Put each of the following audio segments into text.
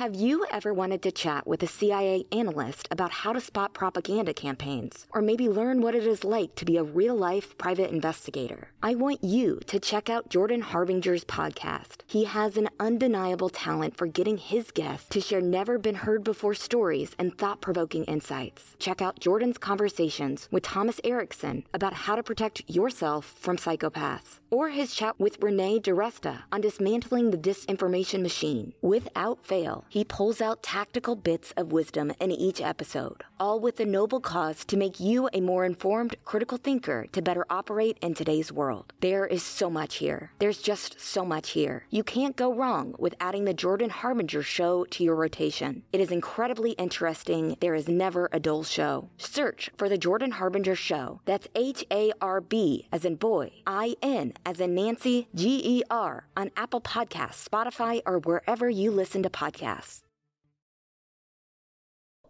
Have you ever wanted to chat with a CIA analyst about how to spot propaganda campaigns? Or maybe learn what it is like to be a real life private investigator? I want you to check out Jordan Harbinger's podcast. He has an undeniable talent for getting his guests to share never been heard before stories and thought provoking insights. Check out Jordan's conversations with Thomas Erikson about how to protect yourself from psychopaths or his chat with Renee DiResta on dismantling the disinformation machine. Without fail, he pulls out tactical bits of wisdom in each episode, all with the noble cause to make you a more informed, critical thinker to better operate in today's world. There is so much here. There's just so much here. You can't go wrong with adding the Jordan Harbinger show to your rotation. It is incredibly interesting. There is never a dull show. Search for the Jordan Harbinger show. That's H A R B as in boy, I N as in Nancy, G E R, on Apple Podcasts, Spotify, or wherever you listen to podcasts.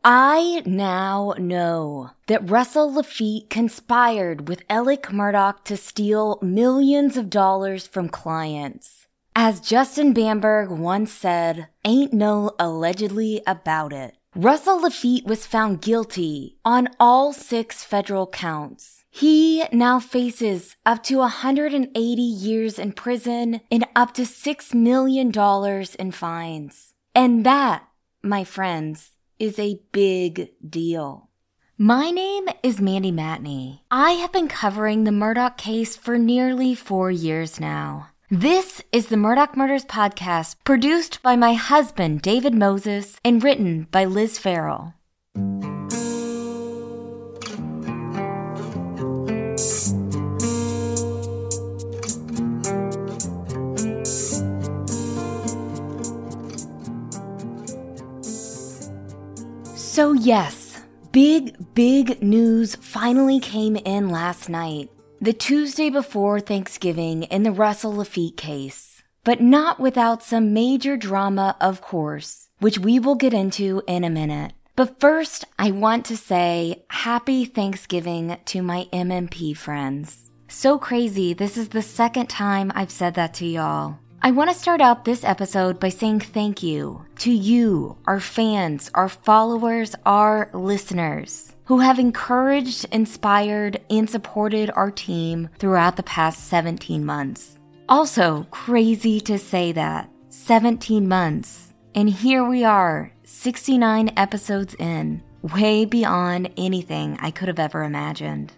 I now know that Russell Laffitte conspired with Alex Murdaugh to steal millions of dollars from clients. As Justin Bamberg once said, ain't no allegedly about it. Russell Laffitte was found guilty on all six federal counts. He now faces up to 180 years in prison and up to $6 million in fines. And that, my friends, is a big deal. My name is Mandy Matney. I have been covering the Murdaugh case for nearly four years now. This is the Murdaugh Murders podcast, produced by my husband, David Moses, and written by Liz Farrell. So, yes, big, big news finally came in last night, the Tuesday before Thanksgiving in the Russell Laffitte case. But not without some major drama, of course, which we will get into in a minute. But first, I want to say happy Thanksgiving to my MMP friends. So crazy, this is the second time I've said that to y'all. I want to start out this episode by saying thank you to you, our fans, our followers, our listeners who have encouraged, inspired, and supported our team throughout the past 17 months. Also, crazy to say that 17 months. And here we are, 69 episodes in, way beyond anything I could have ever imagined.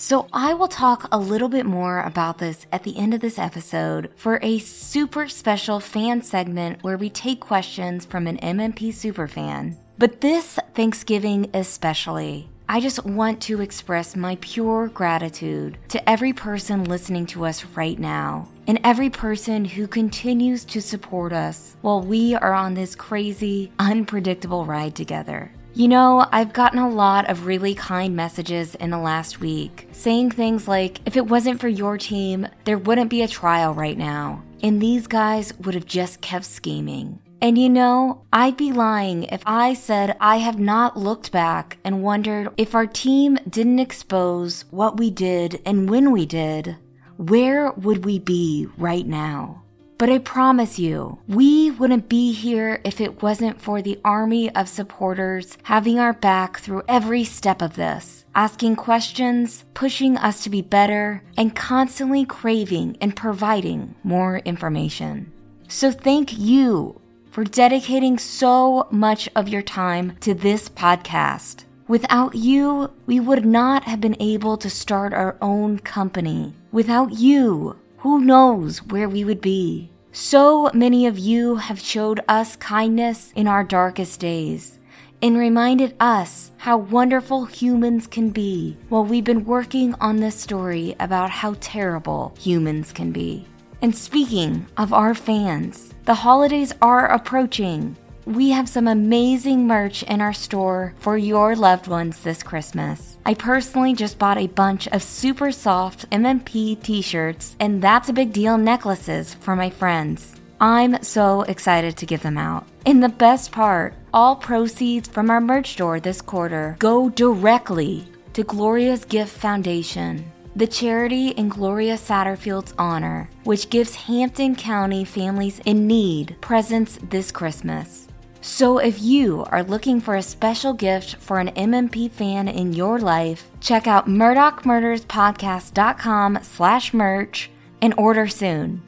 So, I will talk a little bit more about this at the end of this episode for a super special fan segment where we take questions from an MMP superfan. But this Thanksgiving especially, I just want to express my pure gratitude to every person listening to us right now and every person who continues to support us while we are on this crazy, unpredictable ride together. You know, I've gotten a lot of really kind messages in the last week saying things like, if it wasn't for your team, there wouldn't be a trial right now. And these guys would have just kept scheming. And you know, I'd be lying if I said I have not looked back and wondered if our team didn't expose what we did and when we did, where would we be right now? But I promise you, we wouldn't be here if it wasn't for the army of supporters having our back through every step of this, asking questions, pushing us to be better, and constantly craving and providing more information. So thank you for dedicating so much of your time to this podcast. Without you, we would not have been able to start our own company. Without you, who knows where we would be? So many of you have showed us kindness in our darkest days and reminded us how wonderful humans can be while we've been working on this story about how terrible humans can be. And speaking of our fans, the holidays are approaching. We have some amazing merch in our store for your loved ones this Christmas. I personally just bought a bunch of super soft MMP t shirts, and that's a big deal necklaces for my friends. I'm so excited to give them out. And the best part all proceeds from our merch store this quarter go directly to Gloria's Gift Foundation the charity in Gloria Satterfield's honor, which gives Hampton County families in need presents this Christmas. So if you are looking for a special gift for an MMP fan in your life, check out murdaughmurderspodcast.com slash merch and order soon.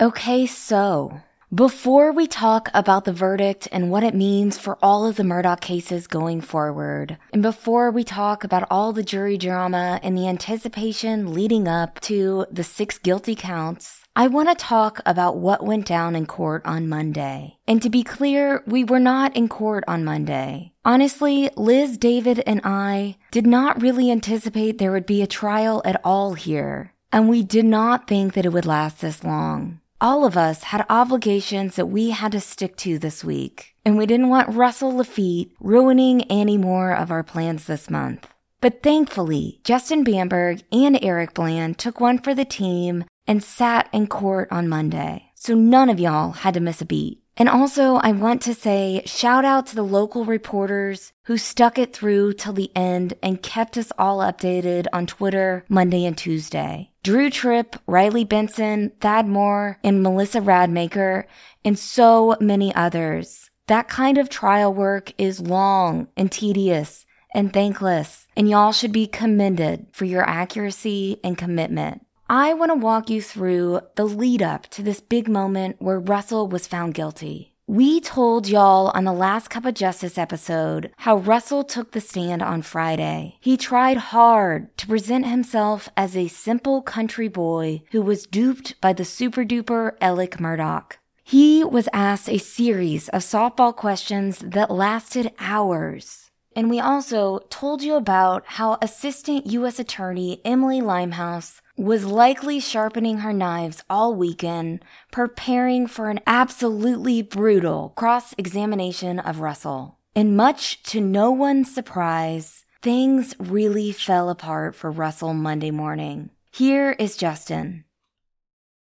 Okay, so before we talk about the verdict and what it means for all of the Murdaugh cases going forward, and before we talk about all the jury drama and the anticipation leading up to the six guilty counts, I want to talk about what went down in court on Monday. And to be clear, we were not in court on Monday. Honestly, Liz, David, and I did not really anticipate there would be a trial at all here. And we did not think that it would last this long all of us had obligations that we had to stick to this week, and we didn't want Russell Laffitte ruining any more of our plans this month. But thankfully, Justin Bamberg and Eric Bland took one for the team and sat in court on Monday, so none of y'all had to miss a beat. And also, I want to say shout out to the local reporters who stuck it through till the end and kept us all updated on Twitter Monday and Tuesday. Drew Tripp, Riley Benson, Thad Moore, and Melissa Radmacher, and so many others. That kind of trial work is long and tedious and thankless, and y'all should be commended for your accuracy and commitment. I want to walk you through the lead up to this big moment where Russell was found guilty. We told y'all on the last Cup of Justice episode how Russell took the stand on Friday. He tried hard to present himself as a simple country boy who was duped by the super duper Alex Murdaugh. He was asked a series of softball questions that lasted hours. And we also told you about how Assistant U.S. Attorney Emily Limehouse was likely sharpening her knives all weekend, preparing for an absolutely brutal cross examination of Russell. And much to no one's surprise, things really fell apart for Russell Monday morning. Here is Justin.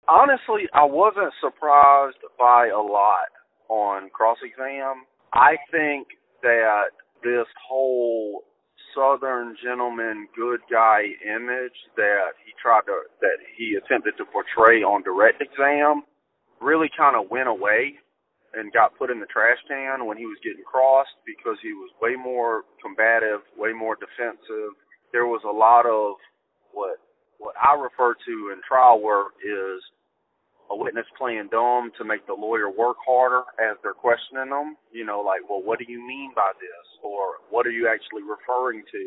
Honestly, I wasn't surprised by a lot on cross exam. I think that this whole southern gentleman good guy image that he tried to that he attempted to portray on direct exam really kind of went away and got put in the trash can when he was getting crossed because he was way more combative, way more defensive. There was a lot of what what I refer to in trial work is a witness playing dumb to make the lawyer work harder as they're questioning them. You know, like, well, what do you mean by this? Or what are you actually referring to?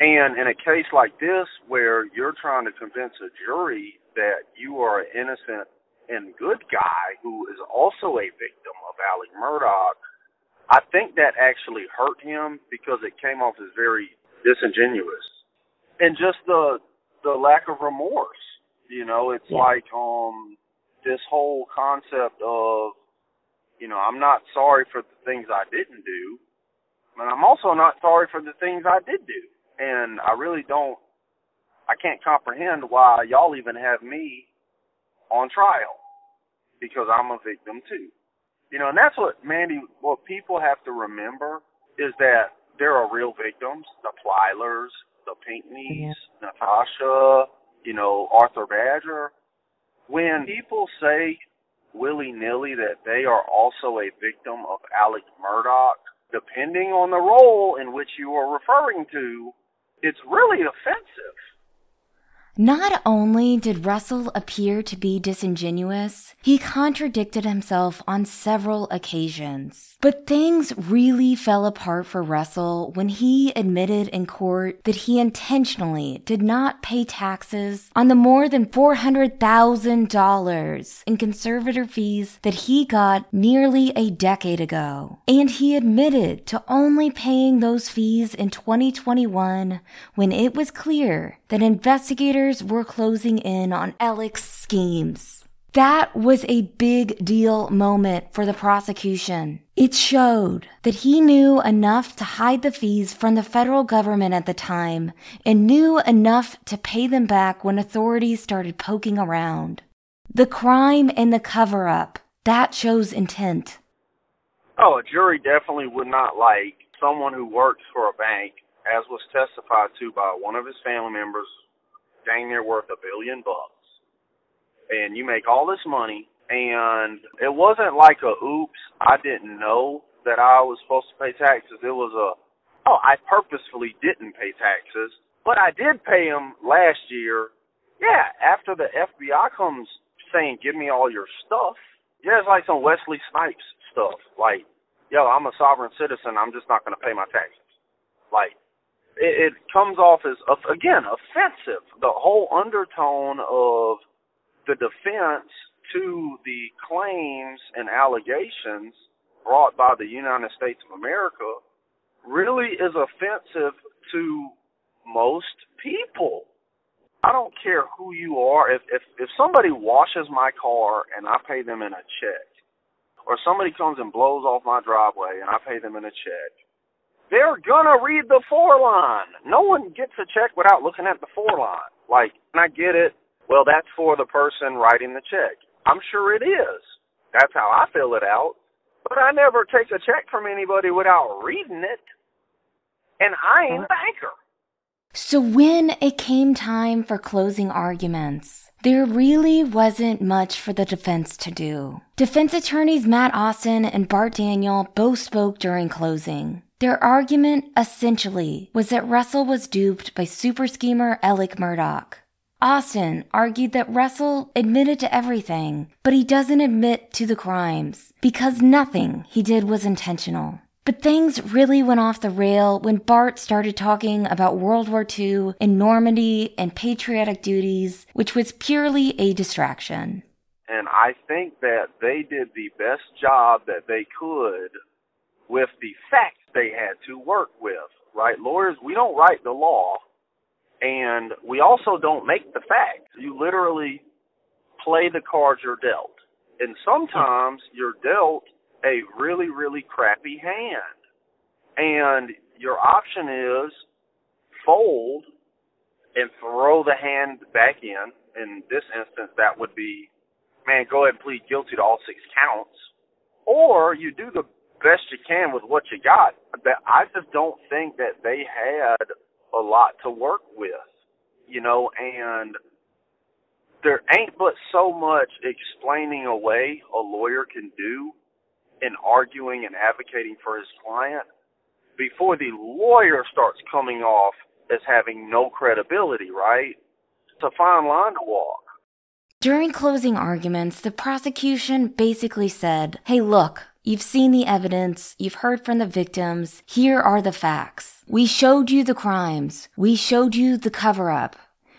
And in a case like this, where you're trying to convince a jury that you are an innocent and good guy who is also a victim of Alex Murdaugh, I think that actually hurt him because it came off as very disingenuous. And just the the lack of remorse you know, it's yeah. like um this whole concept of you know, I'm not sorry for the things I didn't do, but I'm also not sorry for the things I did do. And I really don't I can't comprehend why y'all even have me on trial because I'm a victim too. You know, and that's what Mandy what people have to remember is that there are real victims, the Plylers, the Pinckneys, yeah. Natasha, you know, Arthur Badger. When people say willy nilly that they are also a victim of Alex Murdaugh, depending on the role in which you are referring to, it's really offensive. Not only did Russell appear to be disingenuous, he contradicted himself on several occasions. But things really fell apart for Russell when he admitted in court that he intentionally did not pay taxes on the more than $400,000 in conservator fees that he got nearly a decade ago. And he admitted to only paying those fees in 2021 when it was clear that investigators were closing in on Alec's schemes. That was a big deal moment for the prosecution. It showed that he knew enough to hide the fees from the federal government at the time and knew enough to pay them back when authorities started poking around. The crime and the cover up, that shows intent. Oh, a jury definitely would not like someone who works for a bank, as was testified to by one of his family members, dang near worth a billion bucks and you make all this money and it wasn't like a oops, I didn't know that I was supposed to pay taxes. It was a oh, I purposefully didn't pay taxes, but I did pay them last year. Yeah, after the FBI comes saying, "Give me all your stuff." Yeah, it's like some Wesley Snipes stuff. Like, yo, I'm a sovereign citizen. I'm just not going to pay my taxes. Like, it, it comes off as again offensive. The whole undertone of the defense to the claims and allegations brought by the United States of America really is offensive to most people. I don't care who you are. If if if somebody washes my car and I pay them in a check, or somebody comes and blows off my driveway and I pay them in a check, they're gonna read the four line. No one gets a check without looking at the four line. Like, and I get it. Well, that's for the person writing the check. I'm sure it is. That's how I fill it out. But I never take a check from anybody without reading it. And I ain't a banker. So when it came time for closing arguments, there really wasn't much for the defense to do. Defense attorneys Matt Austin and Bart Daniel both spoke during closing. Their argument essentially was that Russell was duped by super schemer Alex Murdaugh. Austin argued that Russell admitted to everything, but he doesn't admit to the crimes because nothing he did was intentional. But things really went off the rail when Bart started talking about World War II and Normandy and patriotic duties, which was purely a distraction. And I think that they did the best job that they could with the facts they had to work with, right? Lawyers, we don't write the law and we also don't make the facts. You literally play the cards you're dealt. And sometimes you're dealt a really, really crappy hand. And your option is fold and throw the hand back in. In this instance, that would be, man, go ahead and plead guilty to all six counts. Or you do the best you can with what you got. But I just don't think that they had a lot to work with, you know, and there ain't but so much explaining away a lawyer can do in arguing and advocating for his client before the lawyer starts coming off as having no credibility, right? It's a fine line to walk. During closing arguments, the prosecution basically said, Hey, look, You've seen the evidence. You've heard from the victims. Here are the facts. We showed you the crimes. We showed you the cover up.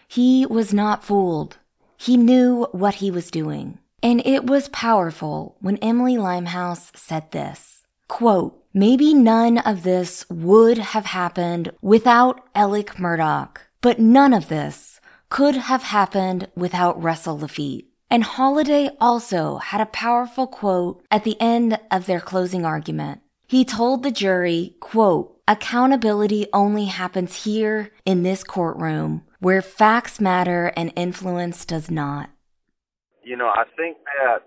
He was not fooled. He knew what he was doing. And it was powerful when Emily Limehouse said this. Quote, maybe none of this would have happened without Alex Murdaugh, but none of this could have happened without Russell Laffitte. And Holliday also had a powerful quote at the end of their closing argument. He told the jury, quote, accountability only happens here in this courtroom where facts matter and influence does not. You know, I think that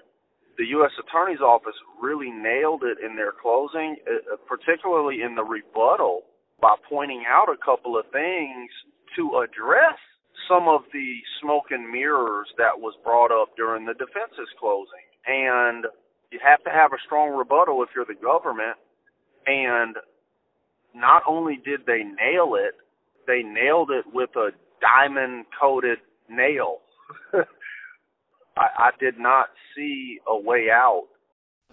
the U.S. Attorney's Office really nailed it in their closing, uh, particularly in the rebuttal by pointing out a couple of things to address some of the smoke and mirrors that was brought up during the defense's closing. And you have to have a strong rebuttal if you're the government. And not only did they nail it, they nailed it with a diamond coated nail. I, I did not see a way out.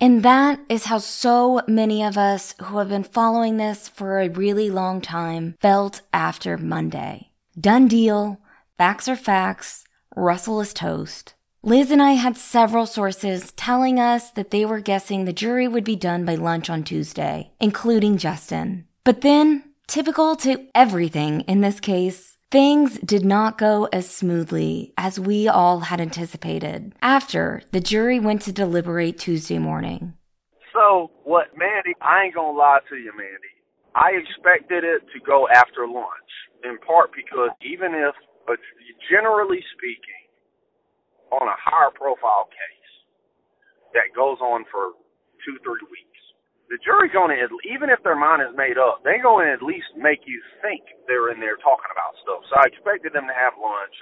And that is how so many of us who have been following this for a really long time felt after Monday. Done deal. Facts are facts. Russell is toast. Liz and I had several sources telling us that they were guessing the jury would be done by lunch on Tuesday, including Justin. But then, typical to everything in this case, Things did not go as smoothly as we all had anticipated after the jury went to deliberate Tuesday morning. So, what, Mandy, I ain't gonna lie to you, Mandy. I expected it to go after lunch, in part because even if, but generally speaking, on a higher profile case that goes on for two, three weeks, the jury's going to, even if their mind is made up, they're going to at least make you think they're in there talking about stuff. So I expected them to have lunch.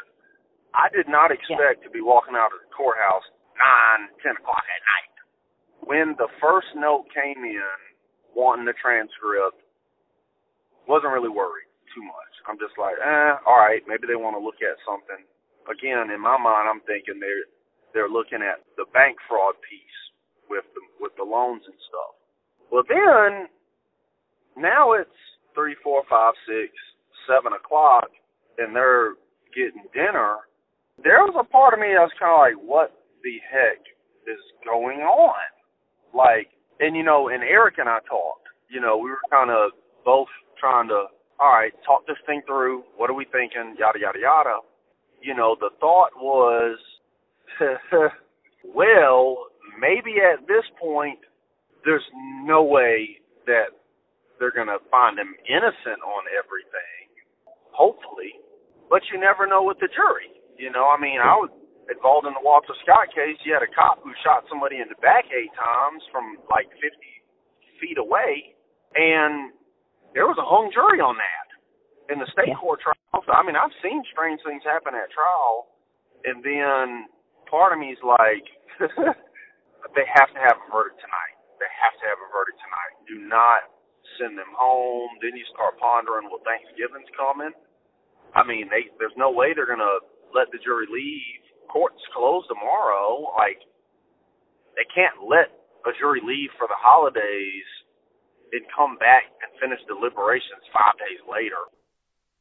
I did not expect yeah. to be walking out of the courthouse nine, ten o'clock at night. When the first note came in wanting the transcript, wasn't really worried too much. I'm just like, eh, all right, maybe they want to look at something. Again, in my mind, I'm thinking they're they're looking at the bank fraud piece with the with the loans and stuff. Well, then now it's three, four, five, six, seven o'clock, and they're getting dinner. There was a part of me that was kind of like, what the heck is going on? Like, and you know, and Eric and I talked. You know, we were kind of both trying to, all right, talk this thing through. What are we thinking? Yada yada yada. You know, the thought was, well, maybe at this point there's no way that they're going to find him innocent on everything, hopefully. But you never know with the jury. You know, I mean, I was involved in the Walter Scott case. You had a cop who shot somebody in the back eight times from like 50 feet away, and there was a hung jury on that in the state yeah. court trial. So, I mean, I've seen strange things happen at trial, and then part of me is like, they have to have a verdict tonight they have to have a verdict tonight. Do not send them home. Then you start pondering, well, Thanksgiving's coming. I mean, they there's no way they're gonna let the jury leave. Court's closed tomorrow. Like, they can't let a jury leave for the holidays and come back and finish deliberations five days later.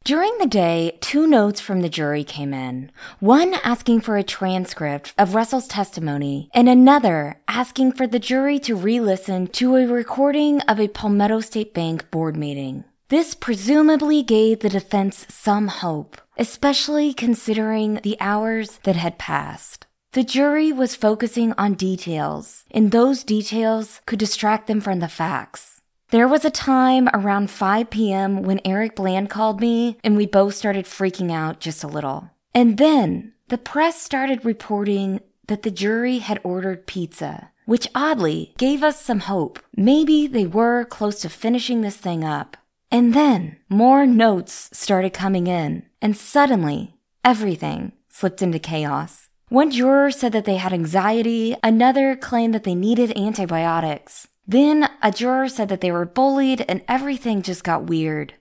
During the day, two notes from the jury came in. One asking for a transcript of Russell's testimony, and another asking for the jury to re listen to a recording of a Palmetto State Bank board meeting. This presumably gave the defense some hope, especially considering the hours that had passed. The jury was focusing on details, and those details could distract them from the facts. There was a time around 5 p.m. when Eric Bland called me and we both started freaking out just a little. And then the press started reporting that the jury had ordered pizza, which oddly gave us some hope. Maybe they were close to finishing this thing up. And then more notes started coming in, and suddenly everything slipped into chaos. One juror said that they had anxiety, another claimed that they needed antibiotics. Then a juror said that they were bullied and everything just got weird.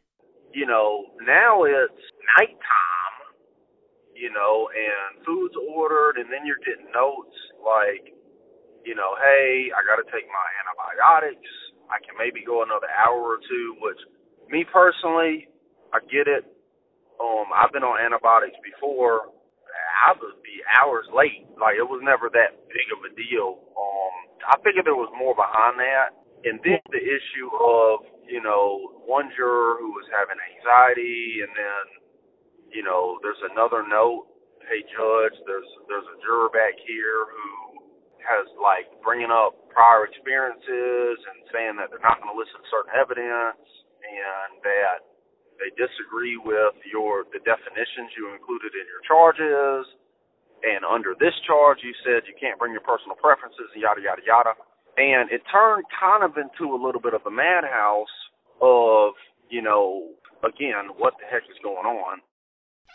You know, now it's nighttime, you know, and food's ordered, and then you're getting notes like, you know, hey, I got to take my antibiotics. I can maybe go another hour or two, which me personally, I get it. Um, I've been on antibiotics before. I would be hours late. Like it was never that big of a deal. Um, I figured there was more behind that. And then the issue of, you know, one juror who was having anxiety and then, you know, there's another note, hey judge, there's there's a juror back here who has like bringing up prior experiences and saying that they're not going to listen to certain evidence and that they disagree with your the definitions you included in your charges and under this charge you said you can't bring your personal preferences and yada yada yada. And it turned kind of into a little bit of a madhouse of, you know, again, what the heck is going on.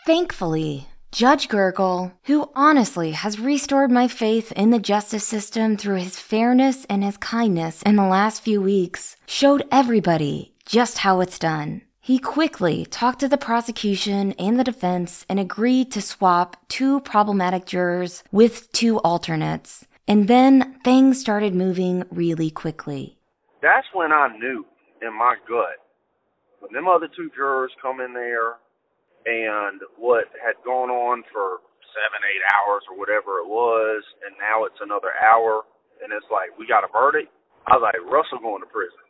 Thankfully, Judge Gergel, who honestly has restored my faith in the justice system through his fairness and his kindness in the last few weeks, showed everybody just how it's done. He quickly talked to the prosecution and the defense and agreed to swap two problematic jurors with two alternates. And then things started moving really quickly. That's when I knew in my gut. When them other two jurors come in there and what had gone on for seven, eight hours or whatever it was, and now it's another hour, and it's like, we got a verdict. I was like, Russell going to prison.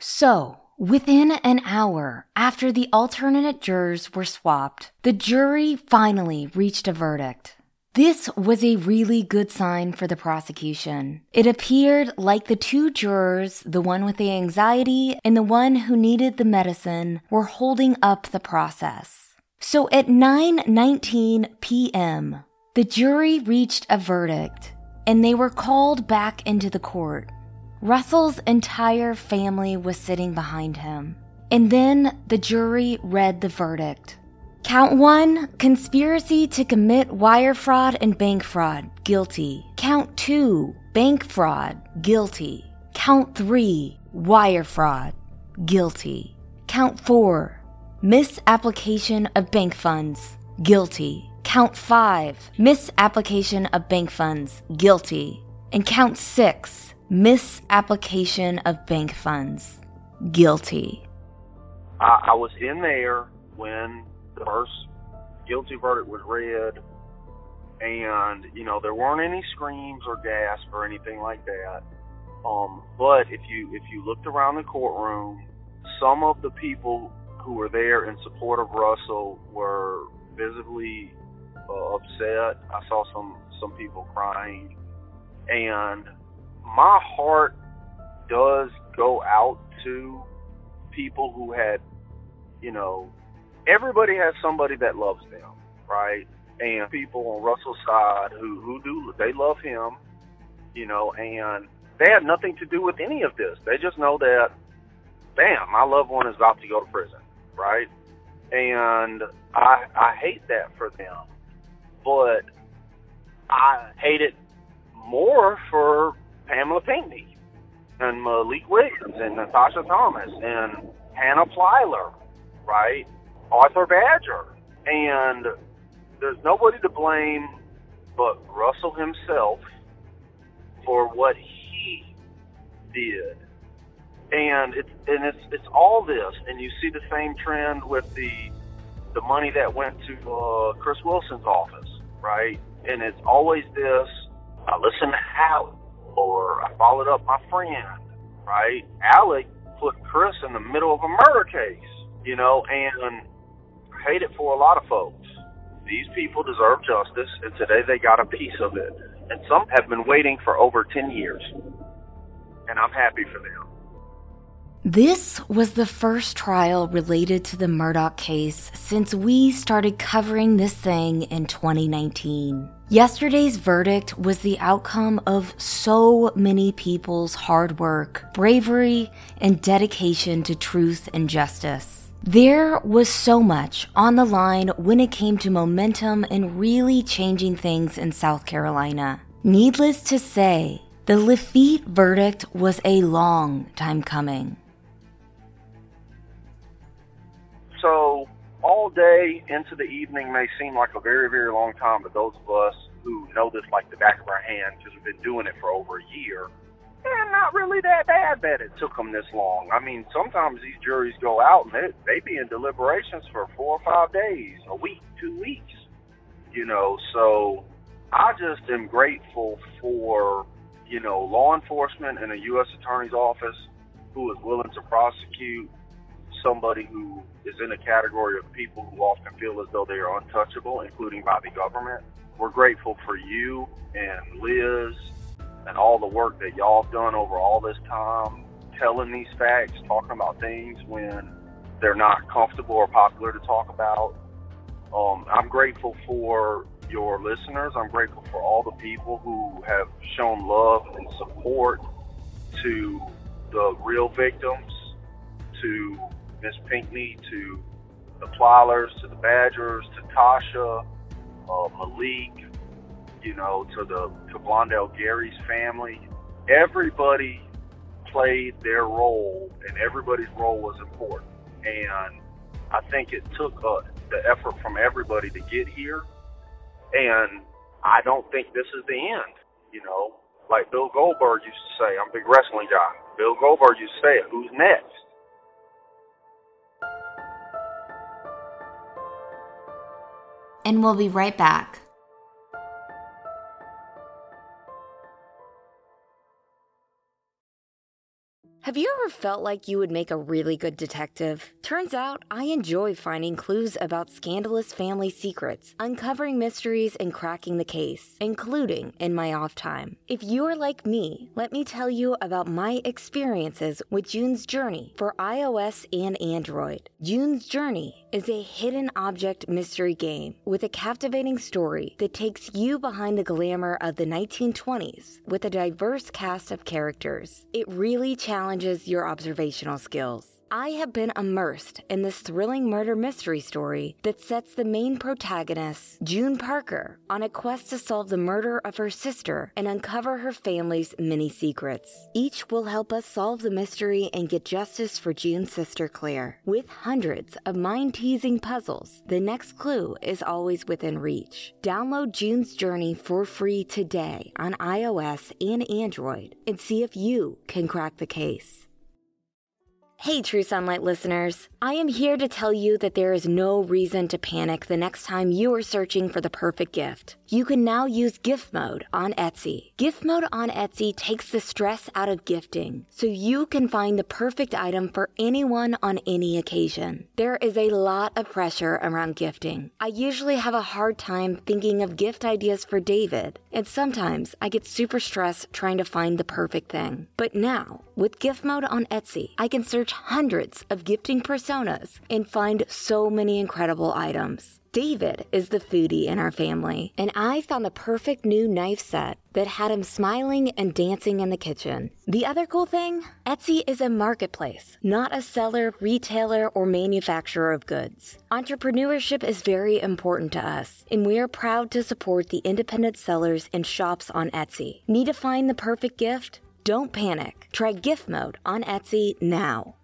So, Within an hour after the alternate jurors were swapped, the jury finally reached a verdict. This was a really good sign for the prosecution. It appeared like the two jurors, the one with the anxiety and the one who needed the medicine, were holding up the process. So at 9:19 p.m., the jury reached a verdict and they were called back into the court. Russell's entire family was sitting behind him. And then the jury read the verdict. Count one, conspiracy to commit wire fraud and bank fraud, guilty. Count two, bank fraud, guilty. Count three, wire fraud, guilty. Count four, misapplication of bank funds, guilty. Count five, misapplication of bank funds, guilty. And count six, misapplication of bank funds. Guilty. I, I was in there when the first guilty verdict was read, and you know there weren't any screams or gasps or anything like that. Um, but if you if you looked around the courtroom, some of the people who were there in support of Russell were visibly uh, upset. I saw some some people crying, and my heart does go out to people who had, you know, everybody has somebody that loves them, right? And people on Russell's side who who do they love him, you know, and they had nothing to do with any of this. They just know that, bam, my loved one is about to go to prison, right? And I I hate that for them, but I hate it more for Pamela Pinckney and Malik Williams and Natasha Thomas and Hannah Plyler, right? Arthur Badger. And there's nobody to blame but Russell himself for what he did. And it's and it's it's all this, and you see the same trend with the the money that went to uh, Chris Wilson's office, right? And it's always this. I listen to Howard or I followed up my friend, right? Alec put Chris in the middle of a murder case, you know, and hate it for a lot of folks. These people deserve justice, and today they got a piece of it. And some have been waiting for over 10 years. And I'm happy for them. This was the first trial related to the Murdaugh case since we started covering this thing in 2019. Yesterday's verdict was the outcome of so many people's hard work, bravery, and dedication to truth and justice. There was so much on the line when it came to momentum and really changing things in South Carolina. Needless to say, the Laffitte verdict was a long time coming. So all day into the evening may seem like a very, very long time, but those of us who know this like the back of our hand because we've been doing it for over a year, and not really that bad that it took them this long. I mean, sometimes these juries go out and they, they be in deliberations for four or five days, a week, two weeks, you know. So I just am grateful for, you know, law enforcement and a U.S. Attorney's Office who is willing to prosecute somebody who is in a category of people who often feel as though they are untouchable, including by the government. We're grateful for you and Liz and all the work that y'all have done over all this time, telling these facts, talking about things when they're not comfortable or popular to talk about. Um, I'm grateful for your listeners. I'm grateful for all the people who have shown love and support to the real victims, to Miss Pinckney to the Plylers, to the Badgers, to Tasha, uh, Malik, you know, to the to Blondell Gary's family. Everybody played their role, and everybody's role was important. And I think it took uh, the effort from everybody to get here. And I don't think this is the end. You know, like Bill Goldberg used to say, I'm a big wrestling guy. Bill Goldberg used to say who's next? And we'll be right back. Have you ever felt like you would make a really good detective? Turns out I enjoy finding clues about scandalous family secrets, uncovering mysteries, and cracking the case, including in my off time. If you are like me, let me tell you about my experiences with June's Journey for iOS and Android. June's Journey is a hidden object mystery game with a captivating story that takes you behind the glamour of the 1920s with a diverse cast of characters. It really challenges your observational skills. I have been immersed in this thrilling murder mystery story that sets the main protagonist, June Parker, on a quest to solve the murder of her sister and uncover her family's many secrets. Each will help us solve the mystery and get justice for June's sister Claire. With hundreds of mind teasing puzzles, the next clue is always within reach. Download June's Journey for free today on iOS and Android and see if you can crack the case. Hey, True Sunlight listeners. I am here to tell you that there is no reason to panic the next time you are searching for the perfect gift. You can now use gift mode on Etsy. Gift mode on Etsy takes the stress out of gifting so you can find the perfect item for anyone on any occasion. There is a lot of pressure around gifting. I usually have a hard time thinking of gift ideas for David, and sometimes I get super stressed trying to find the perfect thing. But now, with gift mode on Etsy, I can search hundreds of gifting personas and find so many incredible items. David is the foodie in our family, and I found the perfect new knife set that had him smiling and dancing in the kitchen. The other cool thing Etsy is a marketplace, not a seller, retailer, or manufacturer of goods. Entrepreneurship is very important to us, and we are proud to support the independent sellers and shops on Etsy. Need to find the perfect gift? Don't panic. Try gift mode on Etsy now.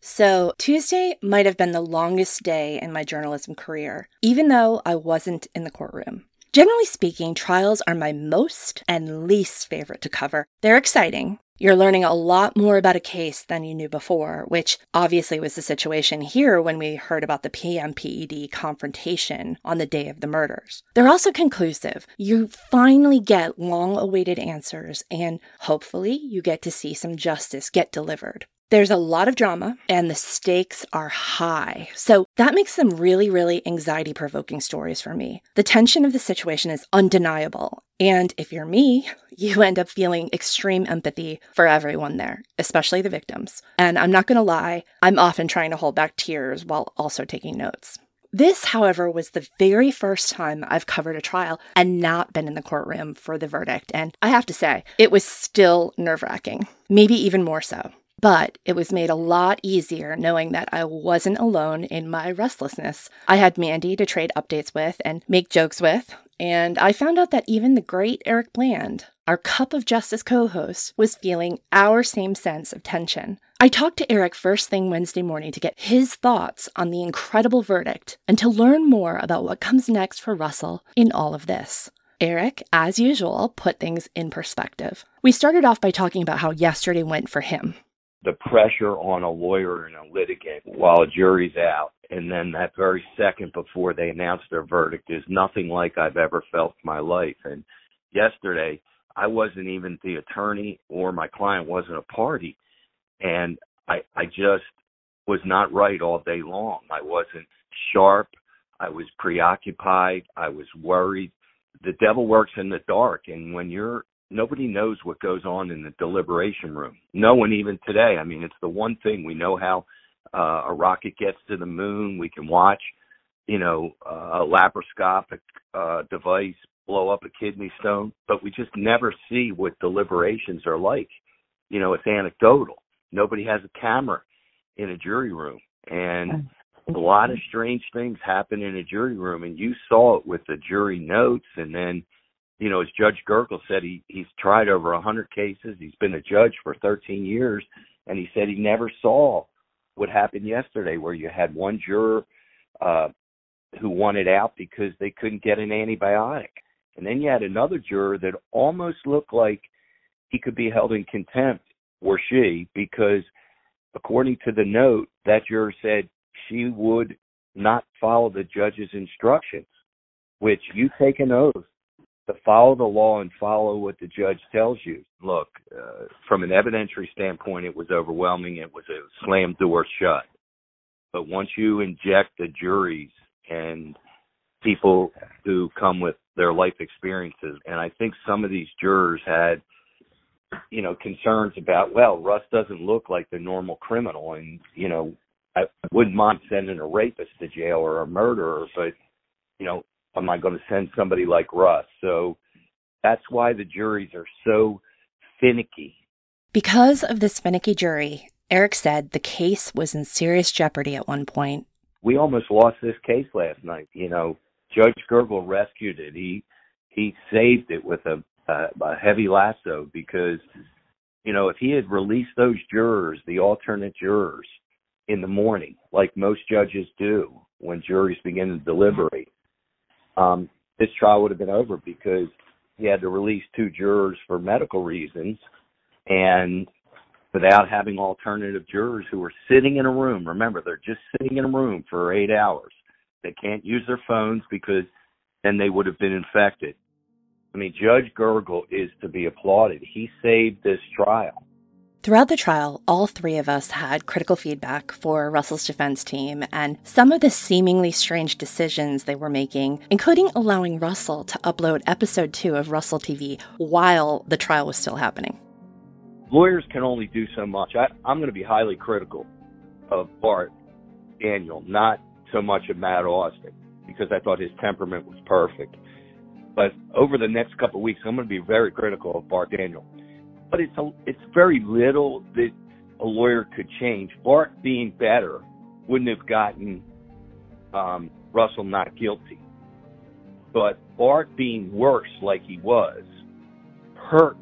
So, Tuesday might have been the longest day in my journalism career, even though I wasn't in the courtroom. Generally speaking, trials are my most and least favorite to cover. They're exciting. You're learning a lot more about a case than you knew before, which obviously was the situation here when we heard about the PMPED confrontation on the day of the murders. They're also conclusive. You finally get long awaited answers, and hopefully, you get to see some justice get delivered. There's a lot of drama and the stakes are high. So that makes them really, really anxiety provoking stories for me. The tension of the situation is undeniable. And if you're me, you end up feeling extreme empathy for everyone there, especially the victims. And I'm not going to lie, I'm often trying to hold back tears while also taking notes. This, however, was the very first time I've covered a trial and not been in the courtroom for the verdict. And I have to say, it was still nerve wracking, maybe even more so. But it was made a lot easier knowing that I wasn't alone in my restlessness. I had Mandy to trade updates with and make jokes with, and I found out that even the great Eric Bland, our Cup of Justice co host, was feeling our same sense of tension. I talked to Eric first thing Wednesday morning to get his thoughts on the incredible verdict and to learn more about what comes next for Russell in all of this. Eric, as usual, put things in perspective. We started off by talking about how yesterday went for him the pressure on a lawyer and a litigant while a jury's out and then that very second before they announce their verdict is nothing like I've ever felt in my life. And yesterday, I wasn't even the attorney or my client wasn't a party. And I, I just was not right all day long. I wasn't sharp. I was preoccupied. I was worried. The devil works in the dark. And when you're nobody knows what goes on in the deliberation room. No one even today. I mean, it's the one thing we know how uh, a rocket gets to the moon. We can watch, you know, uh, a laparoscopic uh, device blow up a kidney stone, but we just never see what deliberations are like. You know, it's anecdotal. Nobody has a camera in a jury room, and a lot of strange things happen in a jury room, and you saw it with the jury notes, and then you know, as Judge Gergel said, he he's tried over a hundred cases. He's been a judge for 13 years, and he said he never saw what happened yesterday, where you had one juror uh, who wanted out because they couldn't get an antibiotic, and then you had another juror that almost looked like he could be held in contempt, or she, because according to the note, that juror said she would not follow the judge's instructions, which you take an oath to follow the law and follow what the judge tells you. Look, uh, from an evidentiary standpoint, it was overwhelming. It was a slam door shut. But once you inject the juries and people who come with their life experiences, and I think some of these jurors had, you know, concerns about, well, Russ doesn't look like the normal criminal, and you know, I wouldn't mind sending a rapist to jail or a murderer, but you know, am I going to send somebody like Russ? So that's why the juries are so finicky. Because of this finicky jury, Eric said the case was in serious jeopardy at one point. We almost lost this case last night. You know, Judge Gergel rescued it. He he saved it with a, a, a heavy lasso because, you know, if he had released those jurors, the alternate jurors, in the morning, like most judges do when juries begin to deliberate, um, this trial would have been over because he had to release two jurors for medical reasons and without having alternative jurors who were sitting in a room. Remember, they're just sitting in a room for eight hours. They can't use their phones because then they would have been infected. I mean, Judge Gergel is to be applauded. He saved this trial. Throughout the trial, all three of us had critical feedback for Russell's defense team and some of the seemingly strange decisions they were making, including allowing Russell to upload episode two of Russell TV while the trial was still happening. Lawyers can only do so much. I, I'm going to be highly critical of Bart Daniel, not so much of Matt Austin, because I thought his temperament was perfect. But over the next couple weeks, I'm going to be very critical of Bart Daniel but it's a, it's very little that a lawyer could change. Bart being better wouldn't have gotten um, Russell not guilty, but Bart being worse, like he was, hurt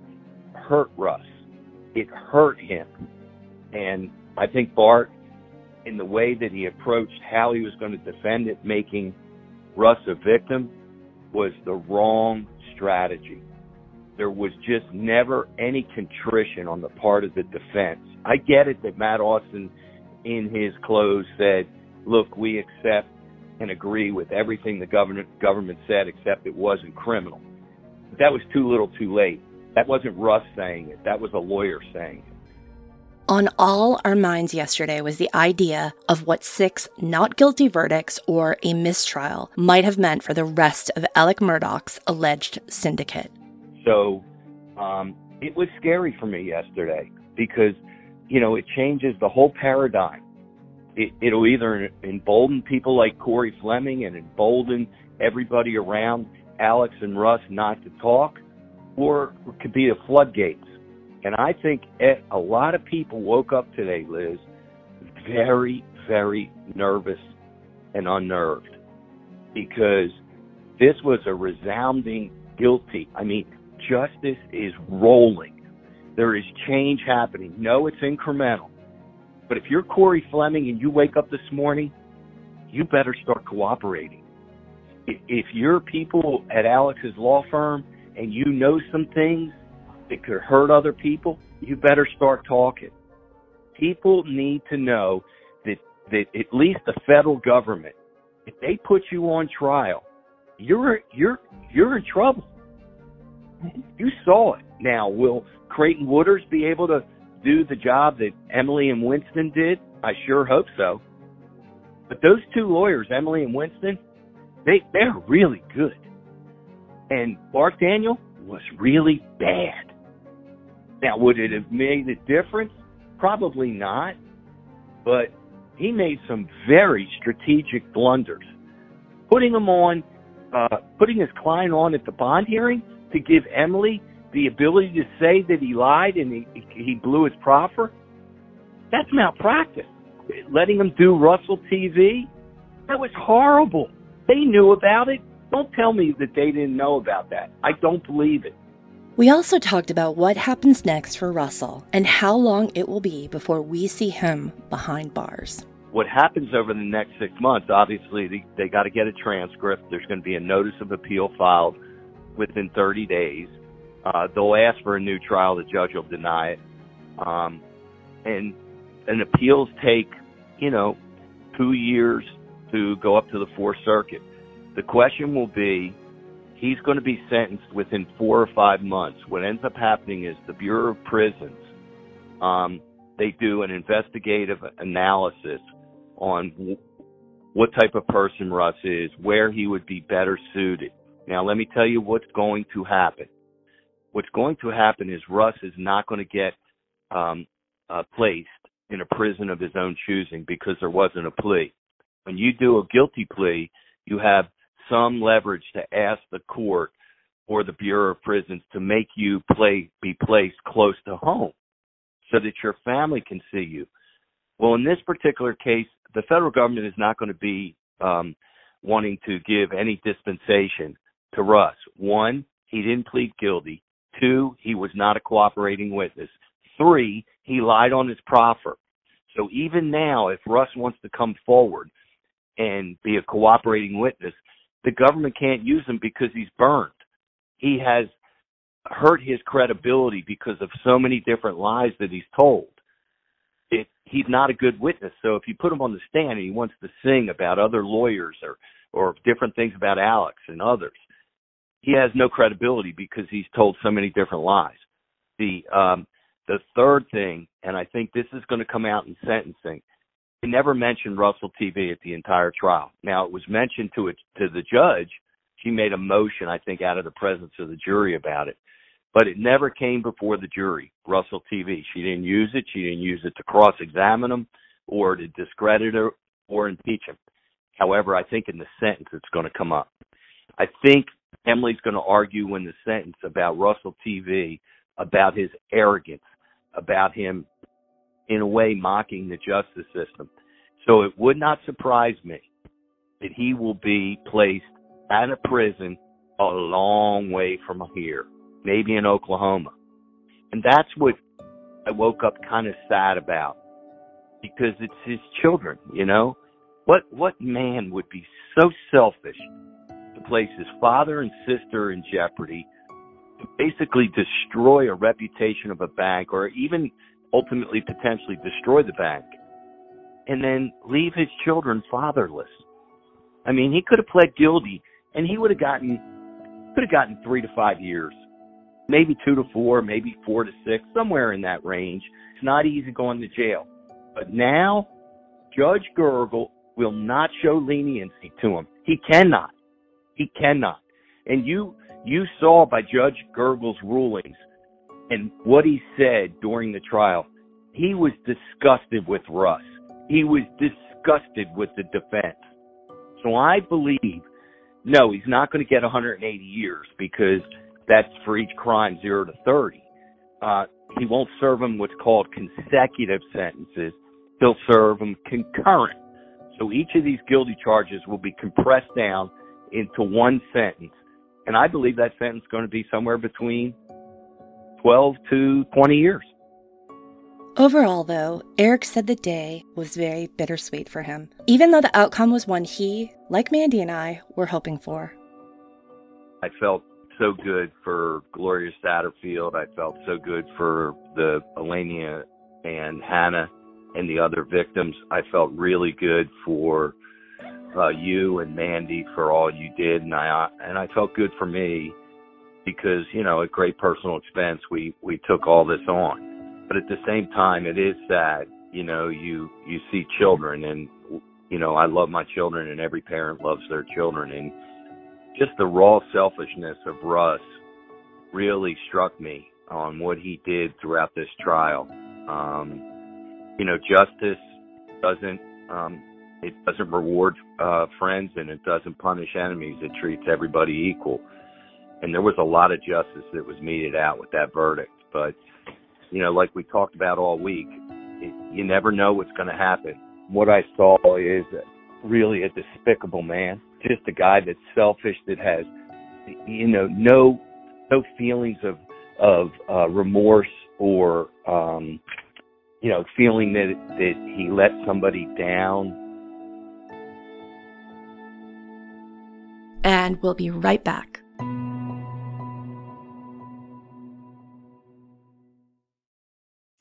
hurt Russ. It hurt him, and I think Bart, in the way that he approached how he was going to defend it, making Russ a victim, was the wrong strategy there was just never any contrition on the part of the defense. I get it that Matt Austin, in his close, said, "Look, we accept and agree with everything the government government said, except it wasn't criminal." But that was too little, too late. That wasn't Russ saying it. That was a lawyer saying it. On all our minds yesterday was the idea of what six not guilty verdicts or a mistrial might have meant for the rest of Alec Murdaugh's alleged syndicate. So um, it was scary for me yesterday because, you know, it changes the whole paradigm. It, it'll either embolden people like Corey Fleming and embolden everybody around Alex and Russ not to talk, or it could be the floodgates. And I think a lot of people woke up today, Liz, very, very nervous and unnerved because this was a resounding guilty. I mean, justice is rolling. There is change happening. No, it's incremental. But if you're Corey Fleming and you wake up this morning, you better start cooperating. If you're people at Alex's law firm and you know some things that could hurt other people, you better start talking. People need to know that, that at least the federal government, if they put you on trial, you're you're you're in trouble. You saw it. Now, will Creighton Waters be able to do the job that Emily and Winston did? I sure hope so. But those two lawyers, Emily and Winston, they they're really good. And Bart Daniel was really bad. Now, would it have made a difference? Probably not. But he made some very strategic blunders. Putting him on, uh, putting his client on at the bond hearing, to give Emily the ability to say that he lied and he, he blew his proffer? That's malpractice. Letting him do Russell TV? That was horrible. They knew about it. Don't tell me that they didn't know about that. I don't believe it. We also talked about what happens next for Russell and how long it will be before we see him behind bars. What happens over the next six months, obviously, they, they got to get a transcript. There's going to be a notice of appeal filed within 30 days. Uh, they'll ask for a new trial. The judge will deny it. Um, and and appeals take, you know, two years to go up to the Fourth Circuit. The question will be, He's going to be sentenced within four or five months. What ends up happening is the Bureau of Prisons, um, they do an investigative analysis on what type of person Russ is, where he would be better suited. Now, let me tell you what's going to happen. What's going to happen is Russ is not going to get um, uh, placed in a prison of his own choosing because there wasn't a plea. When you do a guilty plea, you have some leverage to ask the court or the Bureau of Prisons to make you play be placed close to home so that your family can see you. Well, in this particular case, the federal government is not going to be um, wanting to give any dispensation to Russ. One, he didn't plead guilty. Two, he was not a cooperating witness. Three, he lied on his proffer. So even now, if Russ wants to come forward and be a cooperating witness, the government can't use him because he's burned. He has hurt his credibility because of so many different lies that he's told. It, he's not a good witness. So if you put him on the stand and he wants to sing about other lawyers or or different things about Alex and others, he has no credibility because he's told so many different lies. The um, the third thing, and I think this is going to come out in sentencing, he never mentioned Russell TV at the entire trial. Now it was mentioned to it to the judge. She made a motion, I think, out of the presence of the jury about it, but it never came before the jury. Russell TV. She didn't use it. She didn't use it to cross-examine him or to discredit her or impeach him. However, I think in the sentence it's going to come up. I think Emily's going to argue in the sentence about Russell TV about his arrogance, about him in a way mocking the justice system. So it would not surprise me that he will be placed at a prison a long way from here, maybe in Oklahoma. And that's what I woke up kind of sad about because it's his children, you know? What what man would be so selfish to place his father and sister in jeopardy, to basically destroy a reputation of a bank or even ultimately potentially destroy the bank and then leave his children fatherless. I mean, he could have pled guilty and he would have gotten could have gotten 3 to 5 years. Maybe 2 to 4, maybe 4 to 6, somewhere in that range. It's not easy going to jail. But now Judge Gergel will not show leniency to him. He cannot. He cannot. And you you saw by Judge Gergel's rulings and what he said during the trial, he was disgusted with Russ. He was disgusted with the defense. So I believe, no, he's not going to get 180 years because that's for each crime, zero to 30. Uh, he won't serve him what's called consecutive sentences. He'll serve him concurrent. So each of these guilty charges will be compressed down into one sentence. And I believe that sentence is going to be somewhere between 12 to 20 years. Overall, though, Eric said the day was very bittersweet for him, even though the outcome was one he, like Mandy and I, were hoping for. I felt so good for Gloria Satterfield. I felt so good for the Alania and Hannah and the other victims. I felt really good for uh, you and Mandy for all you did, and I and I felt good for me because you know at great personal expense we we took all this on. But at the same time it is sad you know you you see children and you know I love my children and every parent loves their children and just the raw selfishness of Russ really struck me on what he did throughout this trial. Um you know justice doesn't um it doesn't reward uh friends and it doesn't punish enemies it treats everybody equal and there was a lot of justice that was meted out with that verdict. But you know, like we talked about all week, it, you never know what's going to happen. What I saw is really a despicable man, just a guy that's selfish, that has you know no no feelings of of uh, remorse or um, you know feeling that that he let somebody down. And we'll be right back.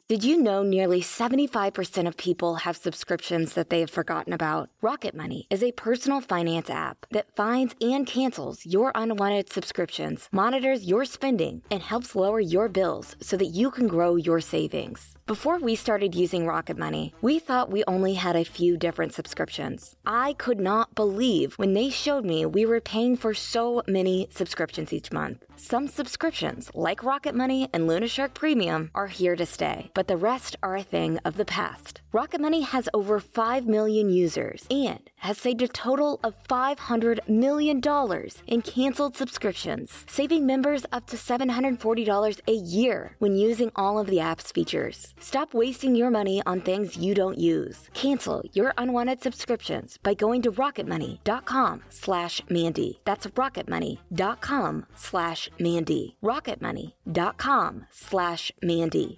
Did you know nearly 75% of people have subscriptions that they have forgotten about? Rocket Money is a personal finance app that finds and cancels your unwanted subscriptions, monitors your spending, and helps lower your bills so that you can grow your savings. Before we started using Rocket Money, we thought we only had a few different subscriptions. I could not believe when they showed me we were paying for so many subscriptions each month. Some subscriptions, like Rocket Money and Luna Shark Premium, are here to stay, but the rest are a thing of the past. Rocket Money has over 5 million users and has saved a total of $500 million in canceled subscriptions, saving members up to $740 a year when using all of the app's features. Stop wasting your money on things you don't use. Cancel your unwanted subscriptions by going to rocketmoney.com slash Mandy. That's rocketmoney.com slash Mandy. rocketmoney.com slash Mandy.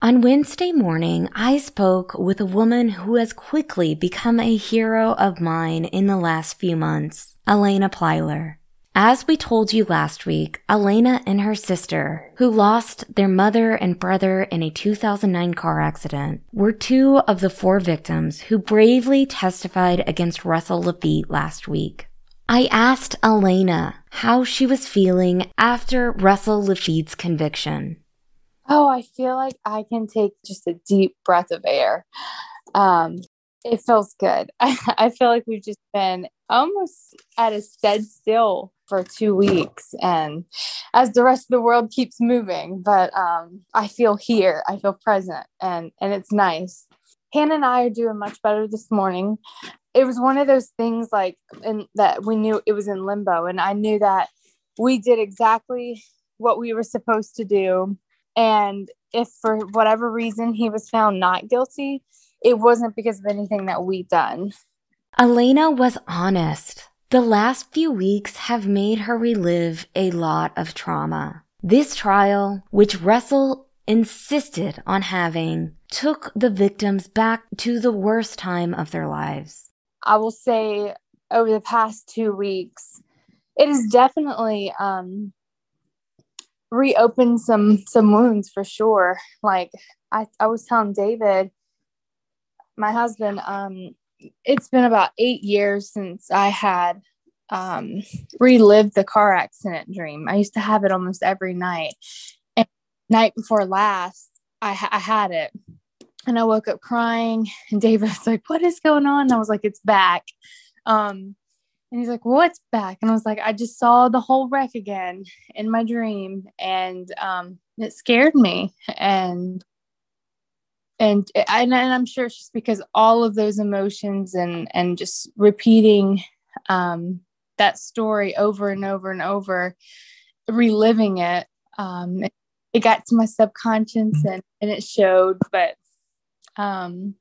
On Wednesday morning, I spoke with a woman who has quickly become a hero of mine in the last few months, Alania Plyler. As we told you last week, Alania and her sister, who lost their mother and brother in a 2009 car accident, were two of the four victims who bravely testified against Russell Laffitte last week. I asked Alania how she was feeling after Russell Laffitte's conviction. Oh, I feel like I can take just a deep breath of air. Um, it feels good. I, I feel like we've just been almost at a stead still for two weeks, and as the rest of the world keeps moving, but um, I feel here. I feel present, and and it's nice. Hannah and I are doing much better this morning. It was one of those things like and that we knew it was in limbo, and I knew that we did exactly what we were supposed to do and if for whatever reason he was found not guilty, it wasn't because of anything that we done. Alania was honest. The last few weeks have made her relive a lot of trauma. This trial, which Russell insisted on having, took the victims back to the worst time of their lives. I will say over the past two weeks, it is definitely um, reopen some some wounds for sure. Like I, I was telling David, my husband, um, it's been about eight years since I had um relived the car accident dream. I used to have it almost every night. And night before last, I, I had it. And I woke up crying, and David was like, What is going on? And I was like, It's back. Um, and he's like, What's back? And I was like, I just saw the whole wreck again in my dream. And um, it scared me. And and, and and I'm sure it's just because all of those emotions and and just repeating um, that story over and over and over, reliving it, um, it, it got to my subconscious and, and it showed. But um,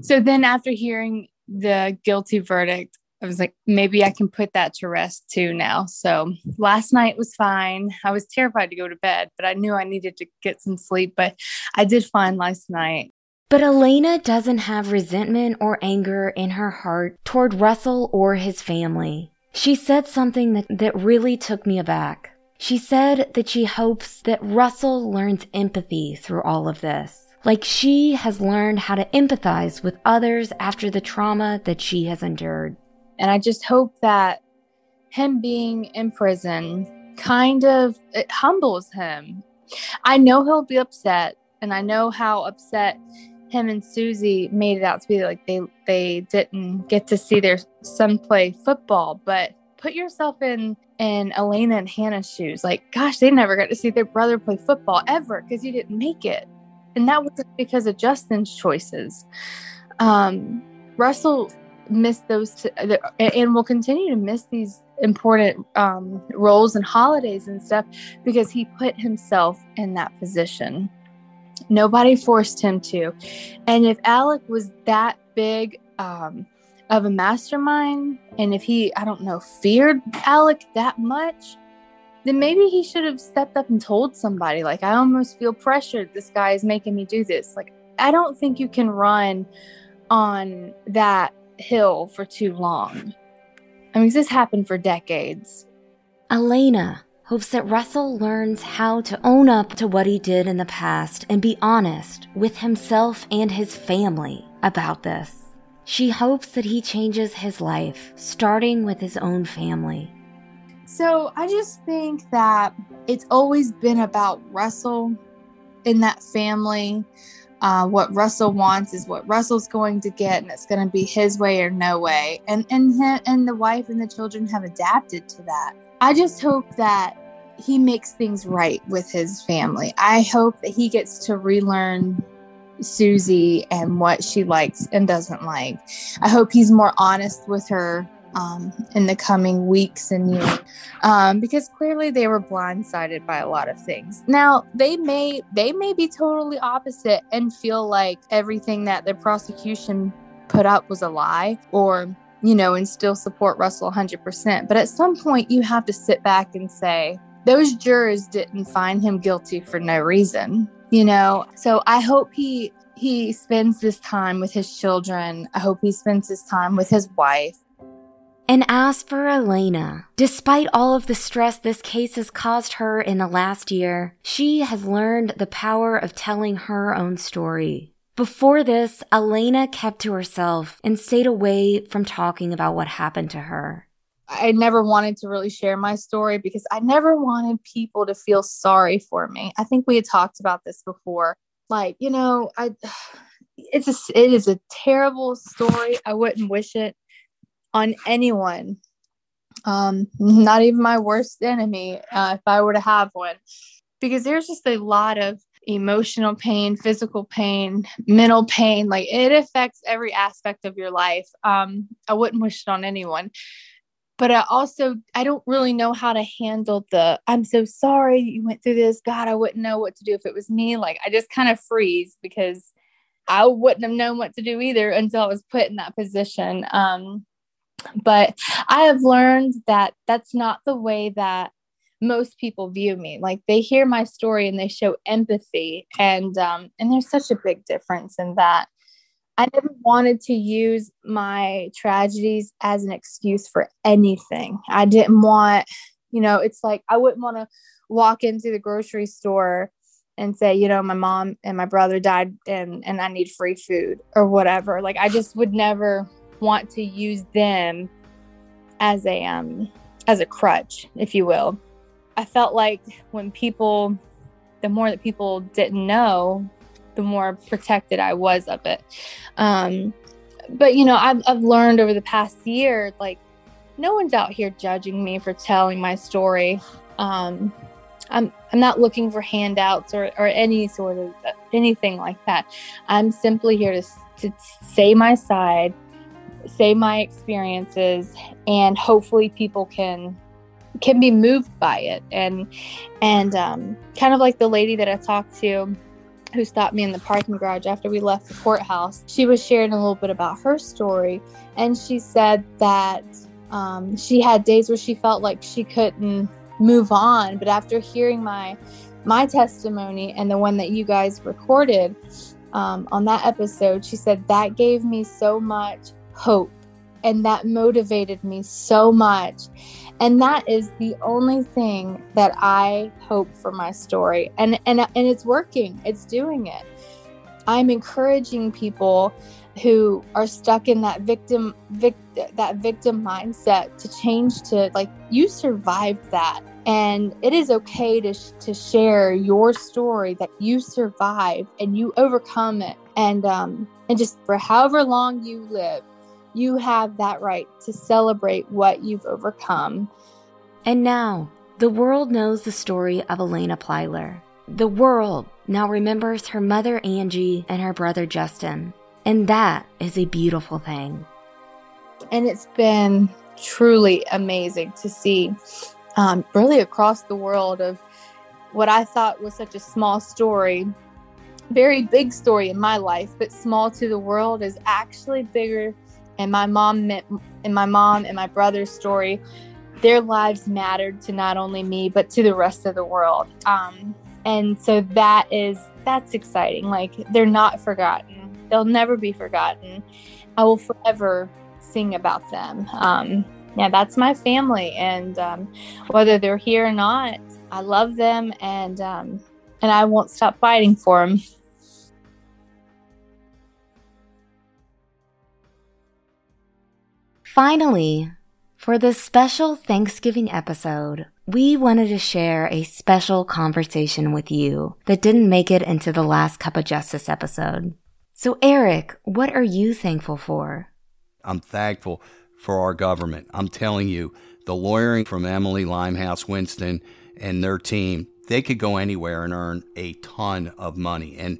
so then after hearing the guilty verdict, I was like, maybe I can put that to rest too now. So last night was fine. I was terrified to go to bed, but I knew I needed to get some sleep. But I did fine last night. But Alania doesn't have resentment or anger in her heart toward Russell or his family. She said something that, that really took me aback. She said that she hopes that Russell learns empathy through all of this. Like she has learned how to empathize with others after the trauma that she has endured. And I just hope that him being in prison kind of it humbles him. I know he'll be upset, and I know how upset him and Susie made it out to be like they they didn't get to see their son play football, but put yourself in in Alania and Hannah's shoes. Like, gosh, they never got to see their brother play football ever because you didn't make it. And that wasn't because of Justin's choices. Um, Russell missed those t- and will continue to miss these important um, roles and holidays and stuff because he put himself in that position. Nobody forced him to. And if Alec was that big um, of a mastermind, and if he, I don't know, feared Alec that much, then maybe he should have stepped up and told somebody, like, I almost feel pressured. This guy is making me do this. Like, I don't think you can run on that hill for too long. I mean, this happened for decades. Alania hopes that Russell learns how to own up to what he did in the past and be honest with himself and his family about this. She hopes that he changes his life, starting with his own family. So I just think that it's always been about Russell in that family. Uh, what Russell wants is what Russell's going to get, and it's going to be his way or no way. And and and the wife and the children have adapted to that. I just hope that he makes things right with his family. I hope that he gets to relearn Susie and what she likes and doesn't like. I hope he's more honest with her um, in the coming weeks and years um, because clearly they were blindsided by a lot of things. Now they may they may be totally opposite and feel like everything that the prosecution put up was a lie or you know and still support Russell 100%. But at some point you have to sit back and say those jurors didn't find him guilty for no reason you know so i hope he he spends this time with his children i hope he spends his time with his wife and as for Alania, despite all of the stress this case has caused her in the last year, she has learned the power of telling her own story. Before this, Alania kept to herself and stayed away from talking about what happened to her. I never wanted to really share my story because I never wanted people to feel sorry for me. I think we had talked about this before. Like, you know, I it's a it is a terrible story. I wouldn't wish it on anyone. Um, not even my worst enemy, uh, if I were to have one, because there's just a lot of emotional pain, physical pain, mental pain. Like it affects every aspect of your life. Um, I wouldn't wish it on anyone but I also I don't really know how to handle the I'm so sorry you went through this. God, I wouldn't know what to do if it was me. Like I just kind of freeze because I wouldn't have known what to do either until I was put in that position. Um, but I have learned that that's not the way that most people view me. Like they hear my story and they show empathy, and um, and there's such a big difference in that. I never wanted to use my tragedies as an excuse for anything. I didn't want, you know, it's like I wouldn't want to walk into the grocery store and say, you know, my mom and my brother died and and I need free food or whatever. Like I just would never want to use them as a um as a crutch, if you will. I felt like when people the more that people didn't know, the more protected I was of it. Um, but you know, I've I've learned over the past year, like no one's out here judging me for telling my story. Um, I'm I'm not looking for handouts or or any sort of anything like that. I'm simply here to to say my side, say my experiences, and hopefully people can can be moved by it and and um, kind of like the lady that I talked to who stopped me in the parking garage after we left the courthouse, she was sharing a little bit about her story. And she said that um, she had days where she felt like she couldn't move on. But after hearing my my testimony and the one that you guys recorded um, on that episode, she said that gave me so much hope and that motivated me so much. And that is the only thing that I hope for my story. And and and it's working. It's doing it. I'm encouraging people who are stuck in that victim vic, that victim mindset to change to like you survived that And it is okay to, sh- to share your story that you survived and you overcome it. And, um, and just for however long you live, you have that right to celebrate what you've overcome. And now, the world knows the story of Alania Plyler. The world now remembers her mother Angie and her brother Justin. And that is a beautiful thing. And it's been truly amazing to see, um, really across the world, of what I thought was such a small story, very big story in my life, but small to the world is actually bigger. And my mom and my mom and my brother's story, their lives mattered to not only me but to the rest of the world. Um, and so that is that's exciting. Like they're not forgotten; they'll never be forgotten. I will forever sing about them. Um, yeah, that's my family, and um, whether they're here or not, I love them, and um, and I won't stop fighting for them. Finally, for this special Thanksgiving episode, we wanted to share a special conversation with you that didn't make it into the last Cup of Justice episode. So, Eric, what are you thankful for? I'm thankful for our government. I'm telling you, the lawyering from Emily Limehouse Winston and their team, they could go anywhere and earn a ton of money. And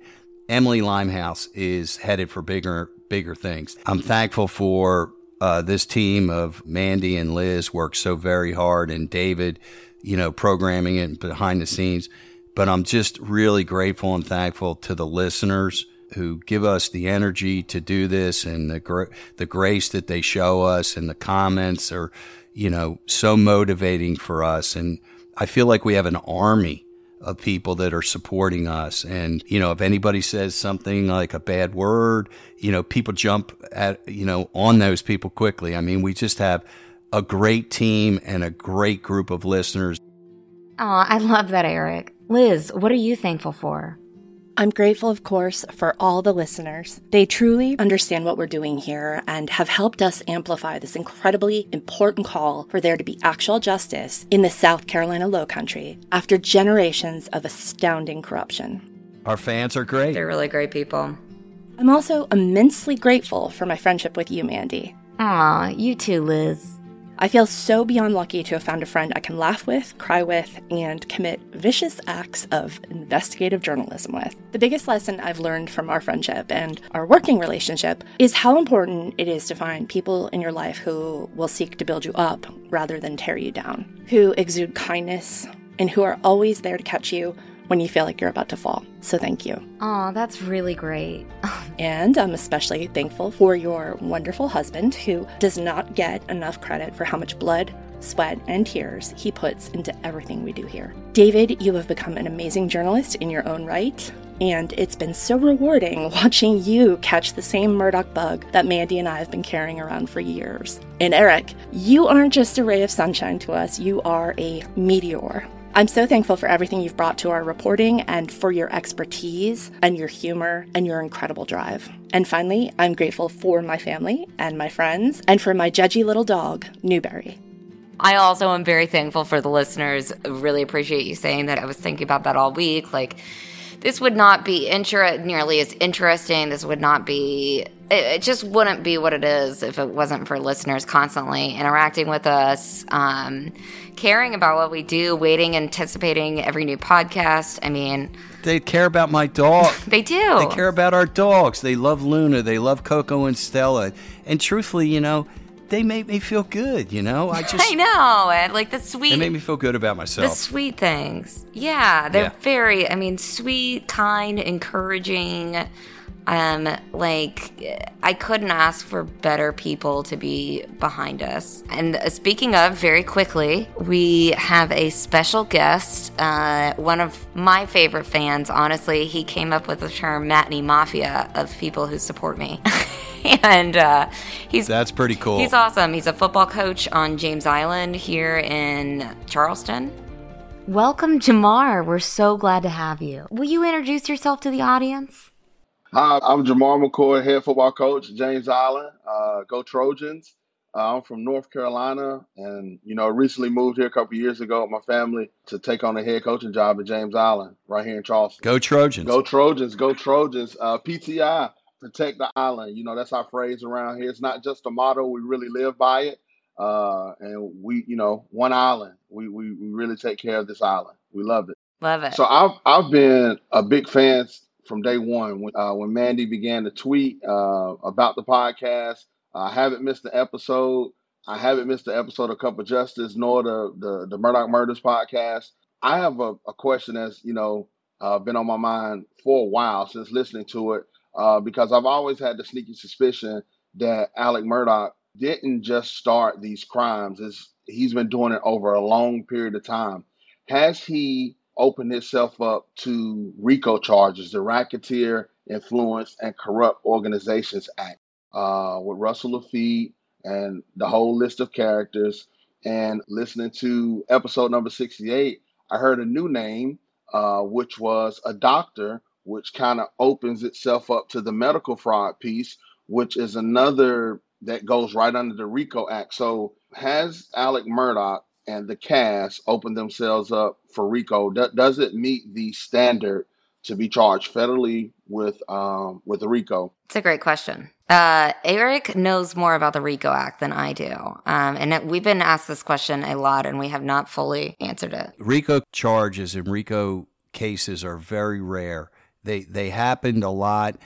Emily Limehouse is headed for bigger, bigger things. I'm thankful for uh, this team of Mandy and Liz worked so very hard, and David, you know, programming it behind the scenes. But I'm just really grateful and thankful to the listeners who give us the energy to do this and the gra- the grace that they show us and the comments are you know so motivating for us and I feel like we have an army of people that are supporting us and you know if anybody says something like a bad word you know people jump at you know on those people quickly I mean we just have a great team and a great group of listeners Oh, I love that, Eric. Liz, what are you thankful for? I'm grateful, of course, for all the listeners. They truly understand what we're doing here and have helped us amplify this incredibly important call for there to be actual justice in the South Carolina Low Country after generations of astounding corruption. our fans are great They're really great people. I'm also immensely grateful for my friendship with you, Mandy. Aw, you too, Liz. I feel so beyond lucky to have found a friend I can laugh with, cry with, and commit vicious acts of investigative journalism with. The biggest lesson I've learned from our friendship and our working relationship is how important it is to find people in your life who will seek to build you up rather than tear you down, who exude kindness, and who are always there to catch you when you feel like you're about to fall. So thank you. Aw, that's really great. And I'm especially thankful for your wonderful husband who does not get enough credit for how much blood, sweat, and tears he puts into everything we do here. David, you have become an amazing journalist in your own right. And it's been so rewarding watching you catch the same Murdaugh bug that Mandy and I have been carrying around for years. And Eric, you aren't just a ray of sunshine to us, you are a meteor. I'm so thankful for everything you've brought to our reporting and for your expertise and your humor and your incredible drive. And finally, I'm grateful for my family and my friends and for my judgy little dog, Newberry. I also am very thankful for the listeners. Really appreciate you saying that. I was thinking about that all week. Like, this would not be inter- nearly as interesting. This would not be, it, it just wouldn't be what it is if it wasn't for listeners constantly interacting with us, um, caring about what we do, waiting, anticipating every new podcast. I mean, they care about my dog they do. They care about our dogs. They love Luna. They love Coco and Stella. And truthfully, you know, they make me feel good. You know, I just I know. And like the sweet they make me feel good about myself. the sweet things. Yeah, they're Yeah. very I mean sweet, kind, encouraging. Um like I couldn't ask for better people to be behind us. And uh, speaking of very quickly, we have a special guest, uh one of my favorite fans, honestly. He came up with the term Matney mafia of people who support me. and uh he's That's pretty cool. He's awesome. He's a football coach on James Island here in Charleston. Welcome, Jamar. We're so glad to have you. Will you introduce yourself to the audience? Hi, I'm Jamar McCoy, head football coach, James Island. Uh, go Trojans. Uh, I'm from North Carolina, and you know, recently moved here a couple years ago with my family to take on a head coaching job at James Island, right here in Charleston. Go Trojans! Go Trojans! Go Trojans! Uh, PTI, protect the island. You know, that's our phrase around here. It's not just a motto; we really live by it. Uh, and we, you know, one island. We, we we really take care of this island. We love it. Love it. So I've I've been a big fan from day one when uh, when Mandy began to tweet uh, about the podcast. I haven't missed an episode. I haven't missed the episode of Cup of Justice nor the the, the Murdaugh Murders podcast. I have a, a question that's you know uh, been on my mind for a while since listening to it uh, because I've always had the sneaky suspicion that Alec Murdaugh didn't just start these crimes. It's, he's been doing it over a long period of time. Has he opened itself up to RICO charges, the Racketeer Influence and Corrupt Organizations Act, uh, with Russell Laffitte and the whole list of characters? And listening to episode number 68, I heard a new name, uh, which was a doctor, which kind of opens itself up to the medical fraud piece, which is another that goes right under the RICO Act. So has Alec Murdaugh and the cast opened themselves up for RICO? Do- does it meet the standard to be charged federally with um, with RICO? It's a great question. Uh, Eric knows more about the RICO Act than I do. Um, and it, we've been asked this question a lot and we have not fully answered it. RICO charges and RICO cases are very rare. They, they happened a lot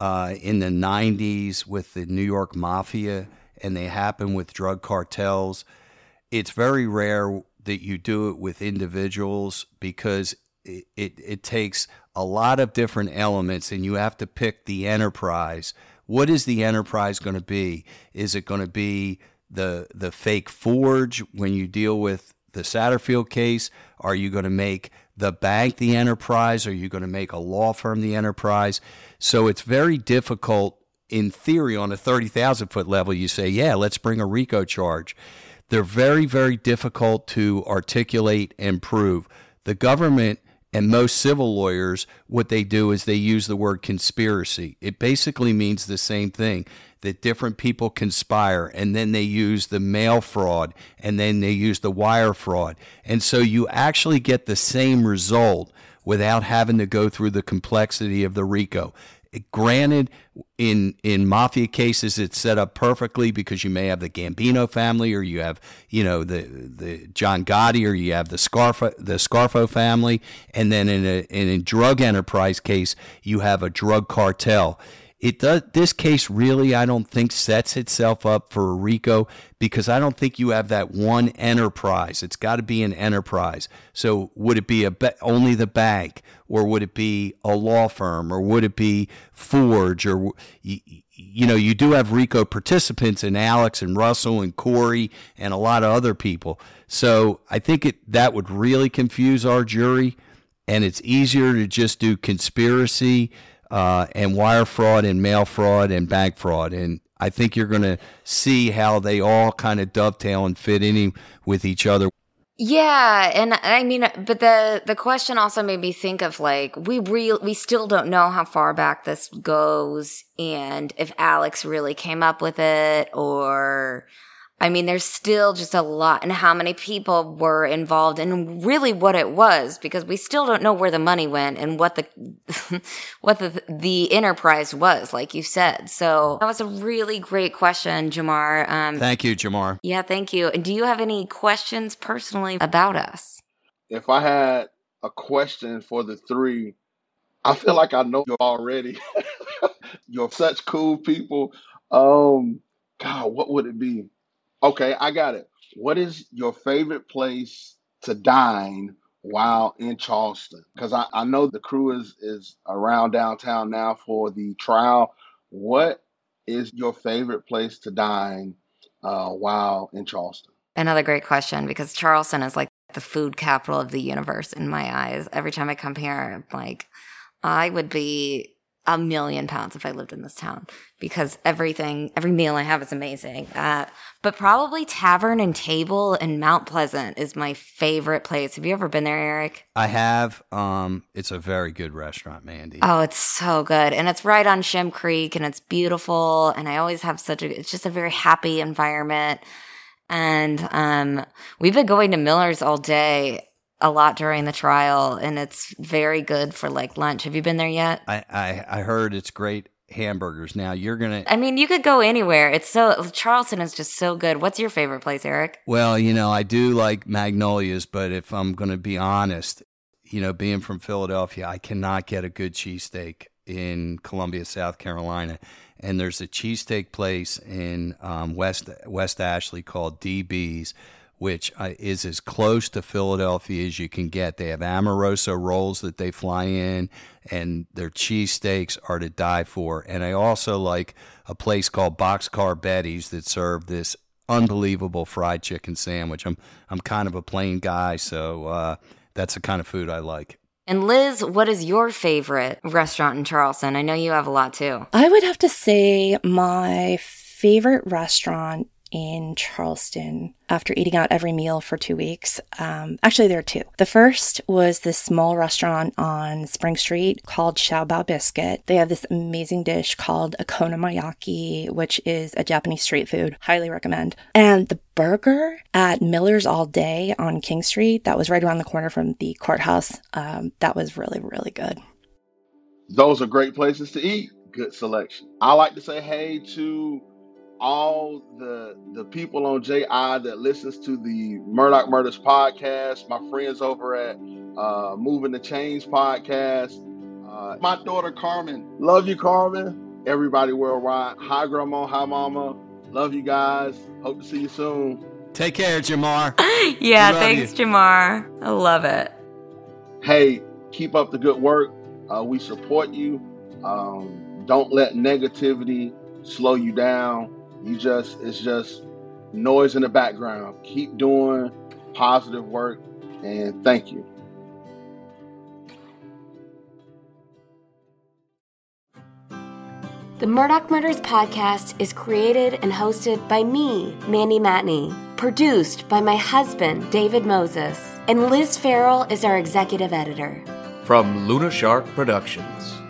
uh, in the 90s with the New York Mafia, and they happen with drug cartels. It's very rare that you do it with individuals because it, it, it takes a lot of different elements, and you have to pick the enterprise. What is the enterprise going to be? Is it going to be the the fake forge when you deal with the Satterfield case? Are you going to make the bank the enterprise? Are you going to make a law firm the enterprise? So it's very difficult, in theory, on a 30,000 foot level. You say, yeah, let's bring a RICO charge. They're very, very difficult to articulate and prove. The government and most civil lawyers, what they do is they use the word conspiracy. It basically means the same thing that different people conspire and then they use the mail fraud and then they use the wire fraud. And so you actually get the same result without having to go through the complexity of the RICO. Granted, in in mafia cases, it's set up perfectly because you may have the Gambino family, or you have you know the the John Gotti, or you have the Scarfo the Scarfo family, and then in a in a drug enterprise case, you have a drug cartel it does this case really i don't think sets itself up for a rico because i don't think you have that one enterprise. It's got to be an enterprise. So would it be a only the bank or would it be a law firm or would it be forge or you, you know you do have rico participants in alex and russell and corey and a lot of other people. So i think it that would really confuse our jury and it's easier to just do conspiracy uh, and wire fraud and mail fraud and bank fraud. And I think you're going to see how they all kind of dovetail and fit in with each other. Yeah, and I mean, but the the question also made me think of like we real we still don't know how far back this goes, and if Alex really came up with it, or I mean, there's still just a lot and how many people were involved and really what it was because we still don't know where the money went and what the, what the, the enterprise was, like you said. So that was a really great question, Jamar. Um, thank you, Jamar. Yeah, thank you. And do you have any questions personally about us? If I had a question for the three, I feel like I know you already. You're such cool people. Um, God, what would it be? Okay, I got it. What is your favorite place to dine while in Charleston? Because I, I know the crew is, is around downtown now for the trial. What is your favorite place to dine uh, while in Charleston? Another great question because Charleston is like the food capital of the universe in my eyes. Every time I come here, I'm like, I would be a million pounds if I lived in this town because everything, every meal I have is amazing. Uh, but probably Tavern and Table in Mount Pleasant is my favorite place. Have you ever been there, Eric? I have. Um, it's a very good restaurant, Mandy. Oh, it's so good. And it's right on Shem Creek and it's beautiful. And I always have such a, it's just a very happy environment. And um, we've been going to Miller's all day a lot during the trial, and it's very good for like lunch. Have you been there yet? I, I, I heard it's great hamburgers. Now you're gonna. I mean, you could go anywhere. It's so Charleston is just so good. What's your favorite place, Eric? Well, you know, I do like Magnolias, but if I'm gonna be honest, you know, being from Philadelphia, I cannot get a good cheesesteak in Columbia, South Carolina. And there's a cheesesteak place in um, West West Ashley called DB's which uh, is as close to Philadelphia as you can get. They have Amoroso rolls that they fly in, and their cheesesteaks are to die for. And I also like a place called Boxcar Betty's that serve this unbelievable fried chicken sandwich. I'm I'm kind of a plain guy, so uh, that's the kind of food I like. And Liz, what is your favorite restaurant in Charleston? I know you have a lot too. I would have to say my favorite restaurant in Charleston after eating out every meal for two weeks. Um, actually, there are two. The first was this small restaurant on Spring Street called Xiao Bao Biscuit. They have this amazing dish called okonomiyaki, which is a Japanese street food. Highly recommend. And the burger at Miller's All Day on King Street, that was right around the corner from the courthouse. Um, that was really, really good. Those are great places to eat. Good selection. I like to say hey to all the the people on JI that listens to the Murdaugh Murders podcast, my friends over at uh, Moving the Chains podcast, uh, my daughter Carmen. Love you, Carmen. Everybody worldwide. Hi, Grandma. Hi, Mama. Love you guys. Hope to see you soon. Take care, Jamar. yeah, thanks, you. Jamar. I love it. Hey, keep up the good work. Uh, we support you. Um, don't let negativity slow you down you just, it's just noise in the background. Keep doing positive work and thank you. The Murdaugh Murders podcast is created and hosted by me, Mandy Matney, produced by my husband, David Moses, and Liz Farrell is our executive editor. From Luna Shark Productions.